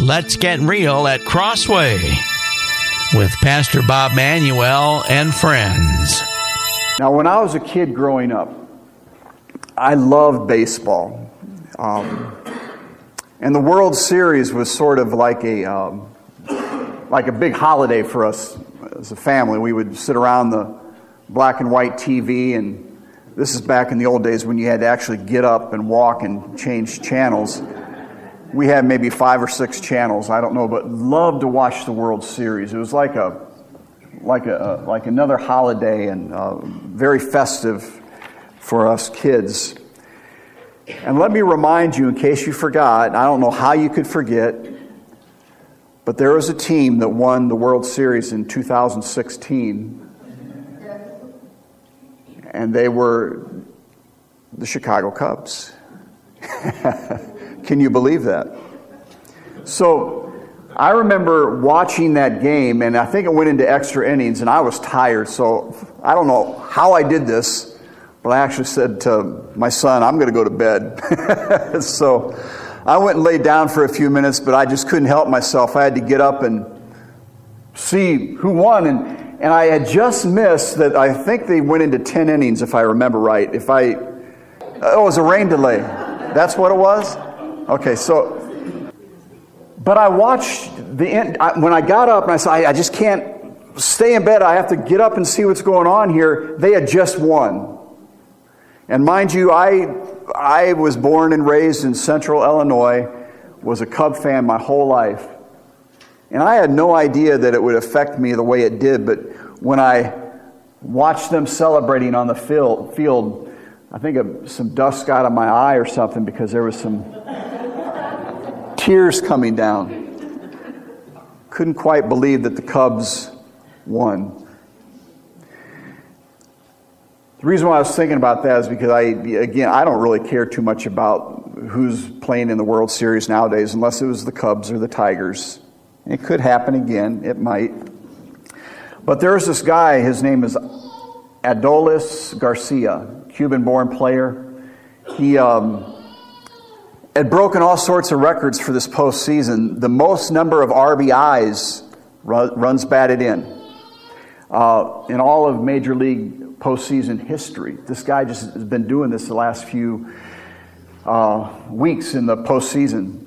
Let's Get Real at Crossway with Pastor Bob Manuel and friends. Now, when I was a kid growing up, I loved baseball. Um, and the World Series was sort of like a, um, like a big holiday for us as a family. We would sit around the black and white TV, and this is back in the old days when you had to actually get up and walk and change channels. We had maybe five or six channels, I don't know, but loved to watch the World Series. It was like a like a like another holiday and uh, very festive for us kids. And let me remind you, in case you forgot, I don't know how you could forget, but there was a team that won the World Series in 2016, and they were the Chicago Cubs. Can you believe that? So I remember watching that game, and I think it went into extra innings, and I was tired, so I don't know how I did this. But I actually said to my son, I'm going to go to bed. so I went and laid down for a few minutes, but I just couldn't help myself. I had to get up and see who won. And, and I had just missed that I think they went into 10 innings, if I remember right. If I, oh, it was a rain delay. That's what it was? Okay, so, but I watched the end. I, when I got up and I said, I, I just can't stay in bed. I have to get up and see what's going on here. They had just won. And mind you, I, I was born and raised in central Illinois, was a Cub fan my whole life. And I had no idea that it would affect me the way it did, but when I watched them celebrating on the field, field I think some dust got in my eye or something because there was some tears coming down. Couldn't quite believe that the Cubs won. The reason why I was thinking about that is because I, again, I don't really care too much about who's playing in the World Series nowadays, unless it was the Cubs or the Tigers. It could happen again, it might. But there's this guy, his name is Adolis Garcia, Cuban born player. He um, had broken all sorts of records for this postseason. The most number of RBIs runs batted in uh, in all of Major League postseason history. This guy just has been doing this the last few uh, weeks in the postseason.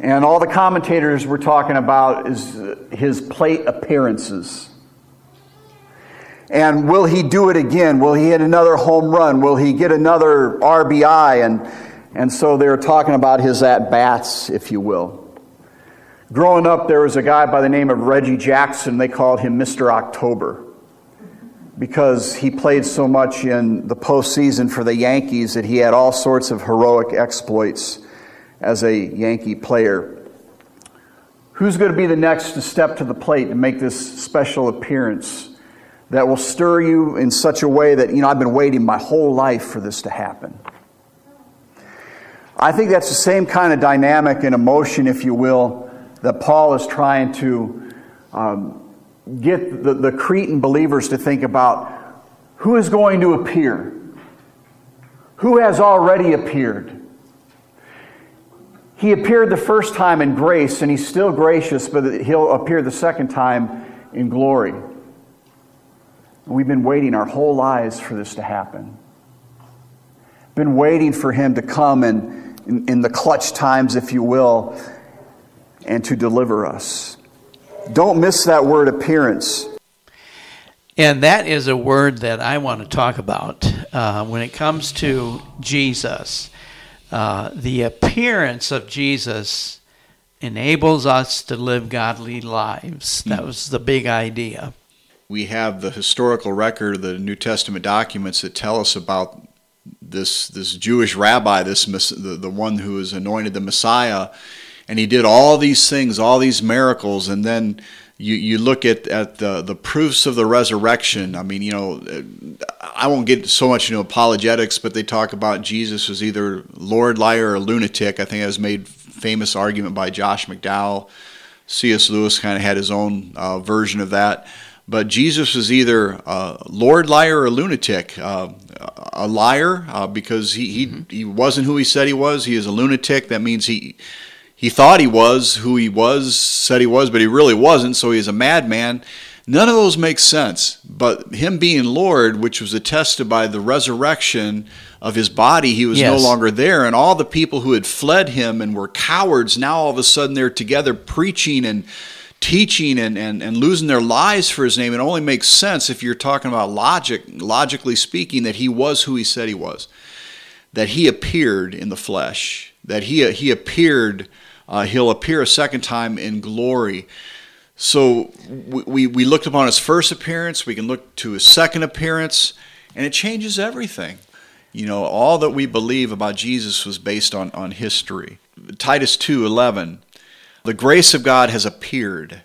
And all the commentators were talking about is his plate appearances. And will he do it again? Will he hit another home run? Will he get another RBI? And, and so they're talking about his at bats, if you will. Growing up, there was a guy by the name of Reggie Jackson. They called him Mr. October because he played so much in the postseason for the Yankees that he had all sorts of heroic exploits as a Yankee player. Who's going to be the next to step to the plate and make this special appearance that will stir you in such a way that, you know, I've been waiting my whole life for this to happen? I think that's the same kind of dynamic and emotion, if you will, that Paul is trying to um, get the, the Cretan believers to think about who is going to appear, who has already appeared. He appeared the first time in grace, and he's still gracious, but he'll appear the second time in glory. We've been waiting our whole lives for this to happen. Been waiting for him to come and in, in the clutch times, if you will, and to deliver us. Don't miss that word appearance. And that is a word that I want to talk about uh, when it comes to Jesus. Uh, the appearance of Jesus enables us to live godly lives. That was the big idea. We have the historical record, the New Testament documents that tell us about this this Jewish rabbi, this the, the one who was anointed the Messiah and he did all these things, all these miracles, and then you, you look at, at the, the proofs of the resurrection. I mean, you know, I won't get so much into apologetics, but they talk about Jesus was either Lord, liar, or lunatic. I think that was made famous argument by Josh McDowell. C.S. Lewis kind of had his own uh, version of that. But Jesus was either uh, Lord, liar, or a lunatic. Uh, a liar uh, because he, he, mm-hmm. he wasn't who he said he was. He is a lunatic. That means he he thought he was who he was, said he was, but he really wasn't, so he's a madman. None of those make sense. But him being Lord, which was attested by the resurrection of his body, he was Yes. no longer there. And all the people who had fled him and were cowards, now all of a sudden they're together preaching and teaching and, and, and losing their lives for his name. It only makes sense if you're talking about logic, logically speaking, that he was who he said he was. That he appeared in the flesh. That he, he appeared, uh, he'll appear a second time in glory. So we, we, looked upon his first appearance, we can look to his second appearance, and it changes everything. You know, all that we believe about Jesus was based on, on history. Titus 2:11, the grace of God has appeared.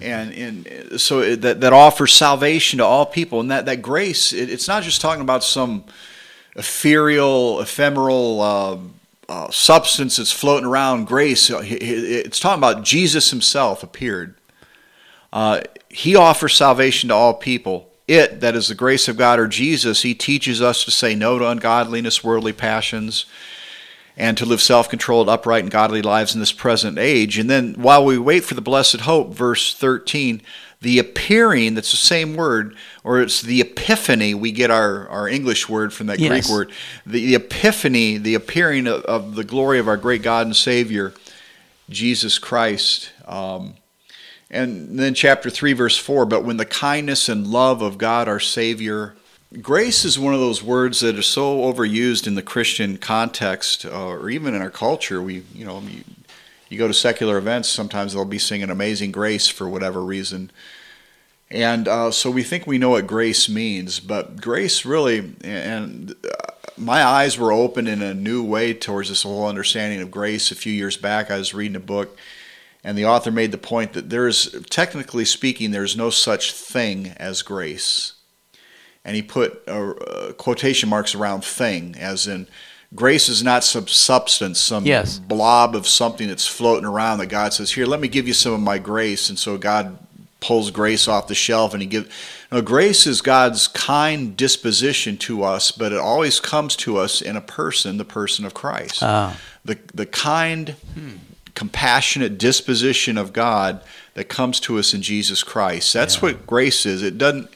And, and so that, that offers salvation to all people. And that, that grace, it, it's not just talking about some ethereal, ephemeral uh, uh, substance that's floating around grace. It's talking about Jesus himself appeared. Uh, he offers salvation to all people. It, that is the grace of God or Jesus, he teaches us to say no to ungodliness, worldly passions, and to live self controlled, upright, and godly lives in this present age. And then while we wait for the blessed hope, verse 13, the appearing, that's the same word, or it's the epiphany, we get our, our English word from that Yes. Greek word. The, the epiphany, the appearing of, of the glory of our great God and Savior, Jesus Christ. Um, and then chapter 3, verse 4 But when the kindness and love of God our Savior, grace is one of those words that are so overused in the Christian context, uh, or even in our culture. We, you know, you, you go to secular events, sometimes they'll be singing Amazing Grace for whatever reason. And uh, so we think we know what grace means, but grace really, and uh, my eyes were opened in a new way towards this whole understanding of grace a few years back. I was reading a book and the author made the point that there's, technically speaking, there's no such thing as grace. And he put uh, uh, quotation marks around thing, as in, grace is not some substance, some Yes. blob of something that's floating around that God says, Here, let me give you some of my grace. And so God pulls grace off the shelf and he gives. No, grace is God's kind disposition to us, but it always comes to us in a person, the person of Christ Ah. the the kind, compassionate disposition of God that comes to us in Jesus Christ. That's what grace is. It doesn't.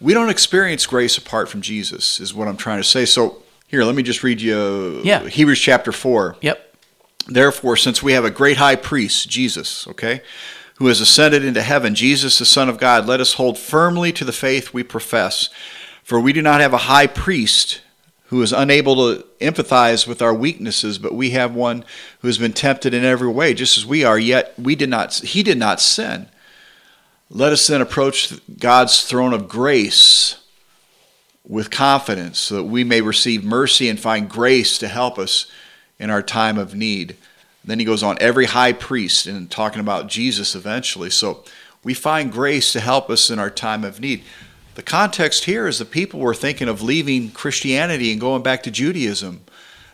We don't experience grace apart from Jesus. Is what I'm trying to say. So here, let me just read you Yeah. Hebrews chapter four. Yep. Therefore, since we have a great high priest, Jesus, okay, who has ascended into heaven, Jesus, the Son of God, let us hold firmly to the faith we profess. For we do not have a high priest who is unable to empathize with our weaknesses, but we have one who has been tempted in every way, just as we are, yet we did not he did not sin. Let us then approach God's throne of grace with confidence so that we may receive mercy and find grace to help us in our time of need. Then he goes on, every high priest, and talking about Jesus eventually. So we find grace to help us in our time of need. The context here is the people were thinking of leaving Christianity and going back to Judaism.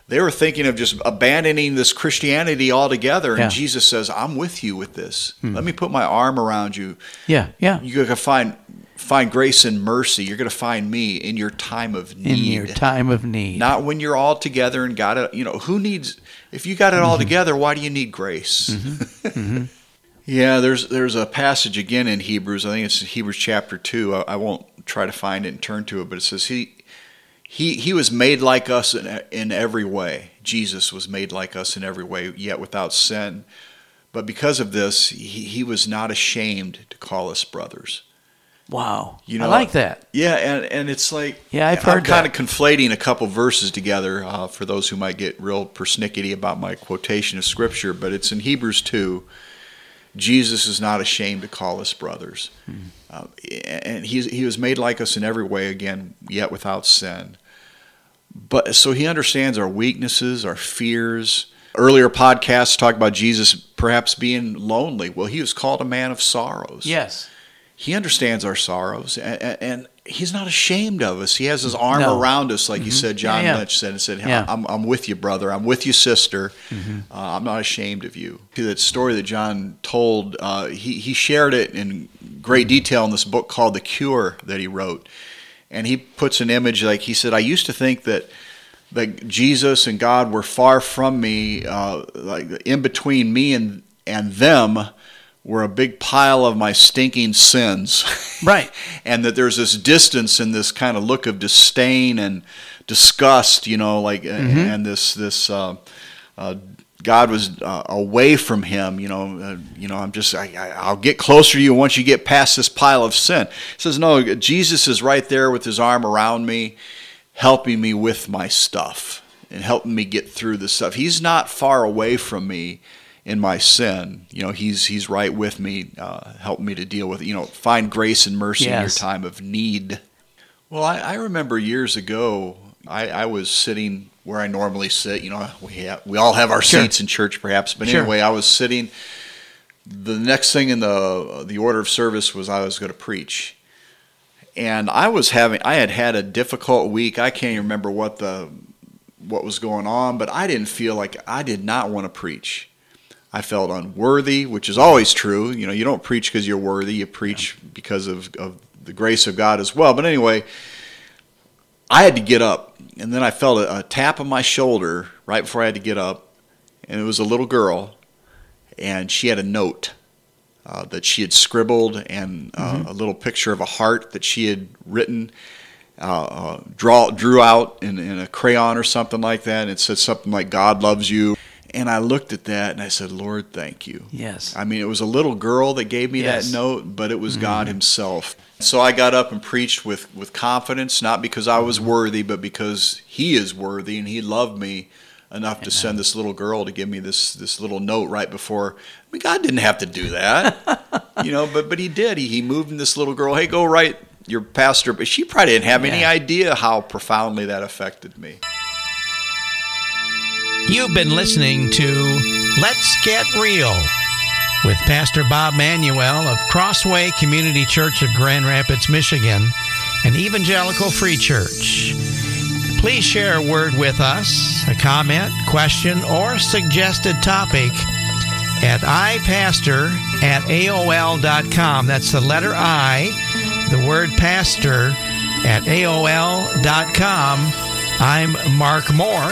They were thinking of just abandoning this Christianity altogether. And Yeah. Jesus says, I'm with you with this. Hmm. Let me put my arm around you. Yeah. Yeah. You're going to find, find grace and mercy. You're going to find me in your time of need. In your time of need. Not when you're all together and got it. You know, who needs? If you got it Mm-hmm. all together, why do you need grace? Mm-hmm. Mm-hmm. yeah, there's there's a passage again in Hebrews. I think it's Hebrews chapter two. I, I won't try to find it and turn to it, but it says he he he was made like us in in every way. Jesus was made like us in every way, yet without sin. But because of this, he, he was not ashamed to call us brothers. wow. You know, I like that. Yeah, and, and it's like Yeah, I've I'm kind of conflating a couple verses together uh, for those who might get real persnickety about my quotation of scripture, but it's in Hebrews two. Jesus is not ashamed to call us brothers, Hmm. uh, and he's, he was made like us in every way, again, yet without sin. But so he understands our weaknesses, our fears. Earlier podcasts talk about Jesus perhaps being lonely. Well, he was called a man of sorrows Yes. he understands our sorrows and, and he's not ashamed of us. He has his arm No. around us, like you said, John Yeah, yeah. Lynch said, and said, Yeah. Mm-hmm. I'm, I'm with you, brother. I'm with you, sister. Uh, I'm not ashamed of you. That story that John told, uh, he, he shared it in great detail in this book called The Cure that he wrote. And he puts an image like he said, I used to think that that Jesus and God were far from me, uh, like in between me and and them were a big pile of my stinking sins. Right. and that there's this distance and this kind of look of disdain and disgust, you know, like Mm-hmm. and this this uh, uh, God was uh, away from him. You know, uh, you know. I'm just. I, I, I'll get closer to you once you get past this pile of sin. He says, no. Jesus is right there with his arm around me, helping me with my stuff and helping me get through this stuff. He's not far away from me in my sin. You know, he's he's right with me, uh, helping me to deal with. You know, find grace and mercy in your time of need. Well, I, I remember years ago, I, I was sitting where I normally sit. You know, we have, we all have our Sure. seats in church, perhaps, but Sure. anyway, I was sitting. The next thing in the the order of service was I was going to preach, and I was having I had had a difficult week. I can't even remember what the what was going on, but I didn't feel like I did not want to preach. I felt unworthy, which is always true. You know, you don't preach because you're worthy. You preach because of, of the grace of God as well. But anyway, I had to get up, and then I felt a, a tap on my shoulder right before I had to get up, and it was a little girl, and she had a note uh, that she had scribbled and uh, a little picture of a heart that she had written, uh, uh, draw drew out in, in a crayon or something like that. And it said something like "God loves you." And I looked at that and I said, "Lord, thank you." Yes. I mean, it was a little girl that gave me Yes. that note, but it was mm-hmm. God Himself. So I got up and preached with, with confidence, not because I was mm-hmm. worthy, but because He is worthy and He loved me enough to send this little girl to give me this this little note right before. I mean, God didn't have to do that, you know, but but He did. He He moved in this little girl. Hey, go write your pastor. But she probably didn't have any idea how profoundly that affected me. You've been listening to Let's Get Real with Pastor Bob Manuel of Crossway Community Church of Grand Rapids, Michigan, an evangelical free church. Please share a word with us, a comment, question, or suggested topic at ipastor at AOL.com. That's the letter I, the word pastor at AOL.com. I'm Mark Moore.